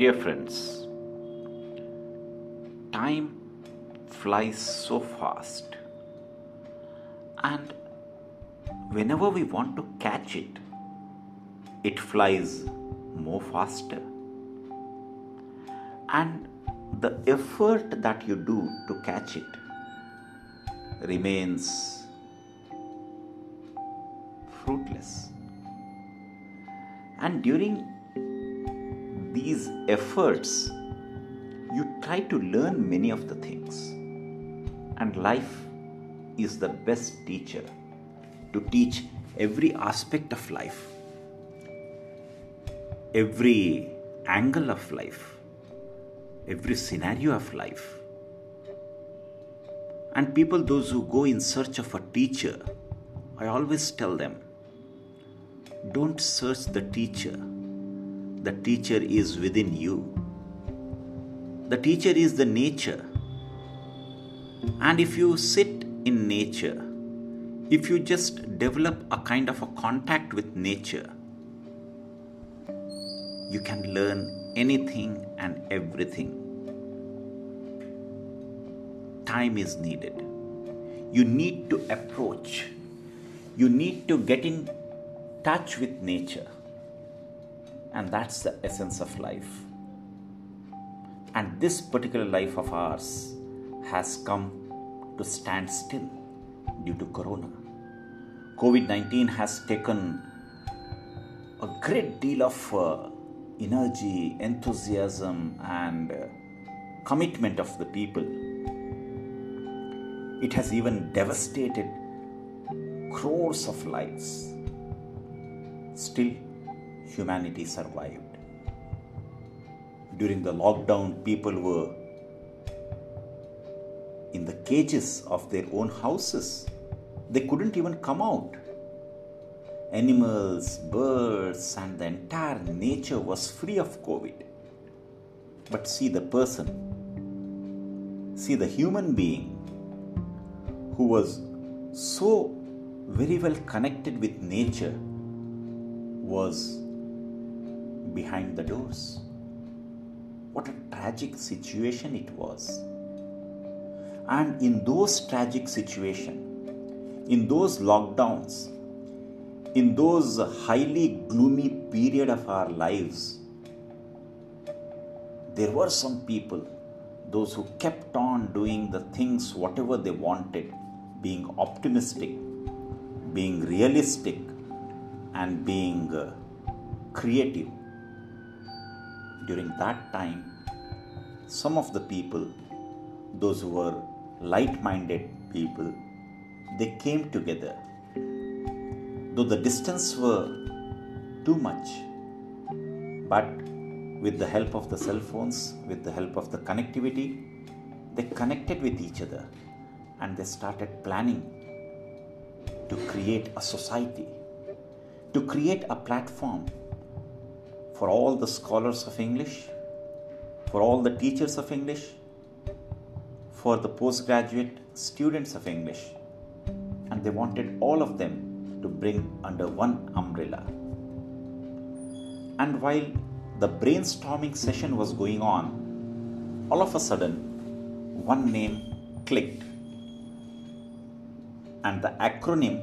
Dear friends, time flies so fast, and whenever we want to catch it, it flies more faster. And the effort that you do to catch it remains fruitless. And during these efforts, you try to learn many of the things. And life is the best teacher to teach every aspect of life, every angle of life, every scenario of life. And people, those who go in search of a teacher, I always tell them don't search the teacher, the teacher is within you. The teacher is the nature. And if you sit in nature, if you just develop a kind of a contact with nature, you can learn anything and everything. Time is needed. You need to approach. You need to get in touch with nature. And that's the essence of life. And this particular life of ours has come to stand still due to corona. COVID 19 has taken a great deal of uh, energy, enthusiasm, and uh, commitment of the people. It has even devastated crores of lives. Still, humanity survived. During the lockdown, people were in the cages of their own houses. They couldn't even come out. Animals, birds, and the entire nature was free of COVID. But see the person, see the human being who was so very well connected with nature was behind the doors. What a tragic situation it was. And in those tragic situations, in those lockdowns, in those highly gloomy period of our lives, there were some people, those who kept on doing the things whatever they wanted, being optimistic, being realistic, and being uh, creative. During that time, some of the people, those who were light minded people, they came together. Though the distance were too much, but with the help of the cell phones, with the help of the connectivity, they connected with each other and they started planning to create a society, to create a platform for all the scholars of English, for all the teachers of English, for the postgraduate students of English. And they wanted all of them to bring under one umbrella. And while the brainstorming session was going on, all of a sudden, one name clicked and the acronym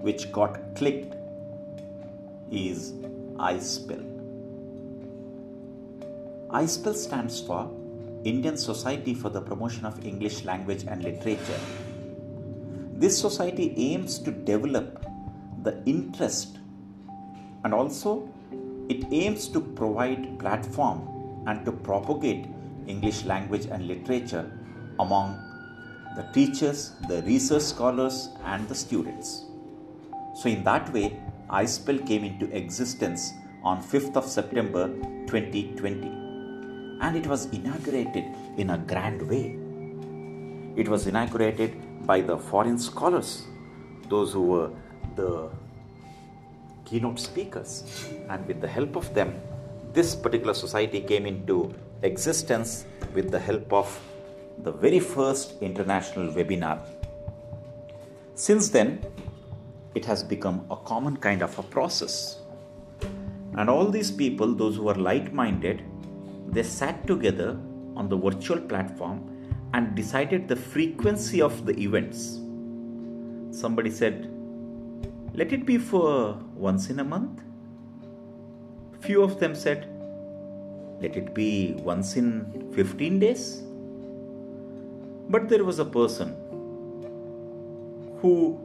which got clicked is iSpell. iSpell stands for Indian Society for the Promotion of English Language and Literature. This society aims to develop the interest and also it aims to provide platform and to propagate English language and literature among the teachers, the research scholars, and the students. So, in that way, iSpell came into existence on 5th of September 2020 and it was inaugurated in a grand way. It was inaugurated by the foreign scholars, those who were the keynote speakers, and with the help of them, this particular society came into existence with the help of the very first international webinar. Since then, it has become a common kind of a process. And all these people, those who are light minded, they sat together on the virtual platform and decided the frequency of the events. Somebody said, Let it be for once in a month. Few of them said, Let it be once in 15 days. But there was a person who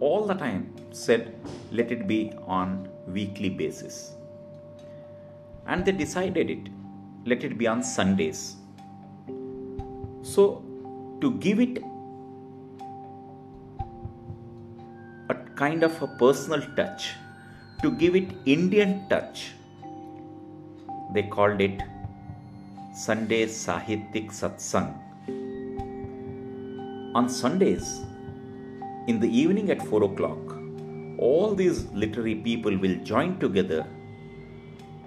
all the time said, Let it be on weekly basis. And they decided it, let it be on Sundays. So, to give it a kind of a personal touch, to give it Indian touch, they called it Sunday Sahityak Satsang. On Sundays, in the evening at 4 o'clock, all these literary people will join together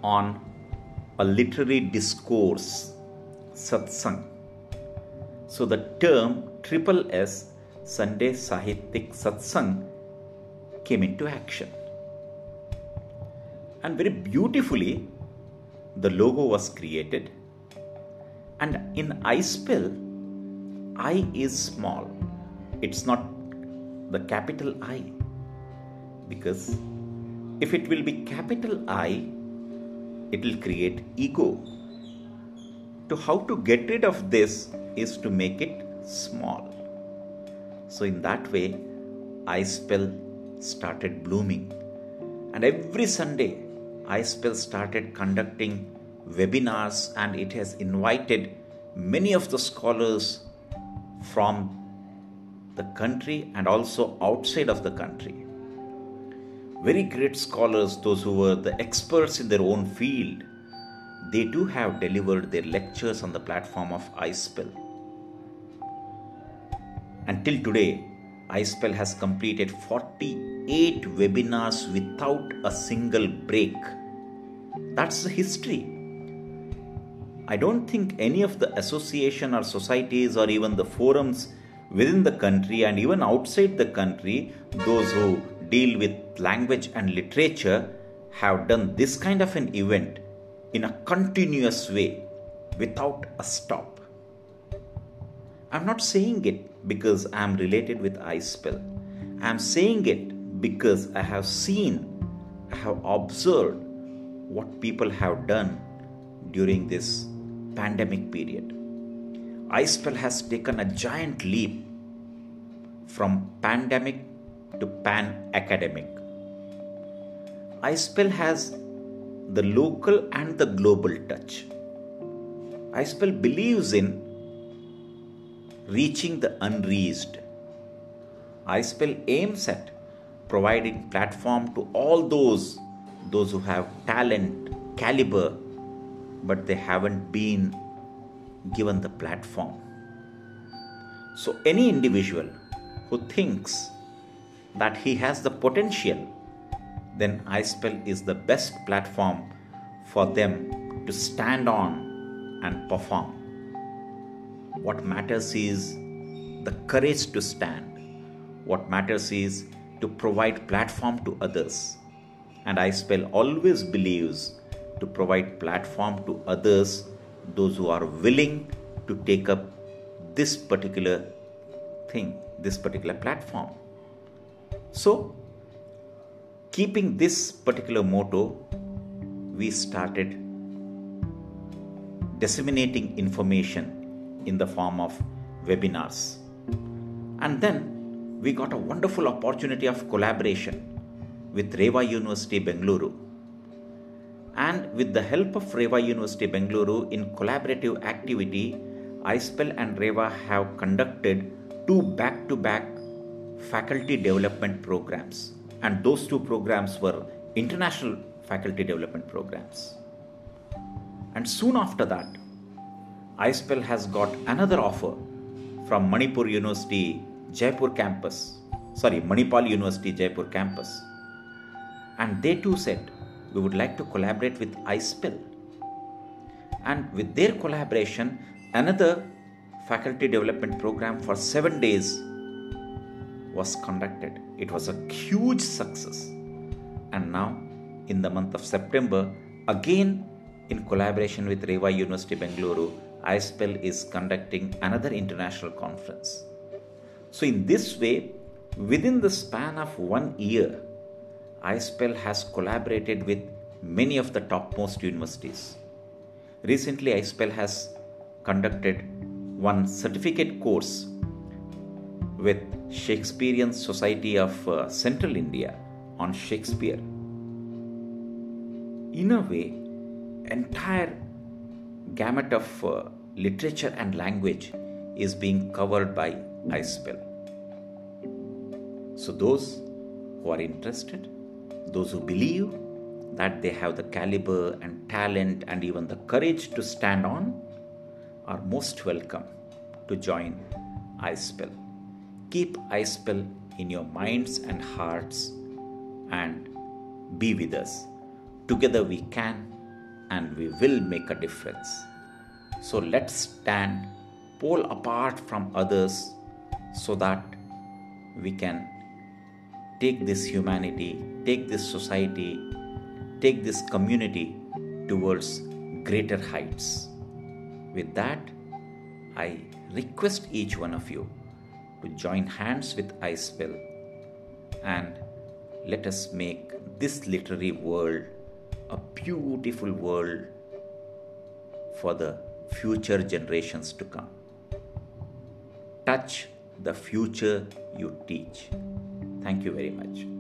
on a literary discourse, satsang. So the term triple S, Sunday Sahityak Satsang, came into action. And very beautifully, the logo was created. And in iSpell, I is small. It's not the capital I. Because if it will be capital I, it will create ego. To how to get rid of this is to make it small. So, in that way, iSpell started blooming. And every Sunday, iSpell started conducting webinars and it has invited many of the scholars from the country and also outside of the country. Very great scholars, those who were the experts in their own field, they too have delivered their lectures on the platform of iSpell. Until today, iSpell has completed 48 webinars without a single break. That's the history. I don't think any of the association or societies or even the forums within the country and even outside the country, those who deal with language and literature have done this kind of an event in a continuous way without a stop. I'm not saying it because I'm related with iSpell. I'm saying it because I have seen, I have observed what people have done during this pandemic period. iSpell has taken a giant leap from pandemic to pan academic. iSpell has the local and the global touch. iSpell believes in reaching the unreached. iSpell aims at providing platform to all those those who have talent, caliber, but they haven't been given the platform. So any individual who thinks that he has the potential, then iSpell is the best platform for them to stand on and perform. What matters is the courage to stand. What matters is to provide platform to others. And iSpell always believes to provide platform to others, those who are willing to take up this particular thing, this particular platform. So, keeping this particular motto, we started disseminating information in the form of webinars. And then we got a wonderful opportunity of collaboration with Reva University Bengaluru. And with the help of Reva University Bengaluru in collaborative activity, iSpell and Reva have conducted two back to back faculty development programs. And those two programs were international faculty development programs. And soon after that, iSpell has got another offer from Manipur University, Jaipur campus. Sorry, Manipal University, Jaipur campus. And they too said, we would like to collaborate with iSpell. And with their collaboration, another faculty development program for seven days was conducted. It was a huge success. And now, in the month of September, again in collaboration with Reva University Bengaluru, iSpell is conducting another international conference. So, in this way, within the span of one year, iSpell has collaborated with many of the topmost universities. Recently, iSpell has conducted one certificate course with Shakespearean Society of uh, Central India on Shakespeare. In a way, entire gamut of uh, literature and language is being covered by iSpell. So, those who are interested, those who believe that they have the caliber and talent and even the courage to stand on, are most welcome to join iSpell. Keep iSpell in your minds and hearts and be with us. Together we can and we will make a difference. So let's stand pole apart from others so that we can take this humanity, take this society, take this community towards greater heights. With that, I request each one of you to join hands with iSpell and let us make this literary world a beautiful world for the future generations to come. Touch the future you teach. Thank you very much.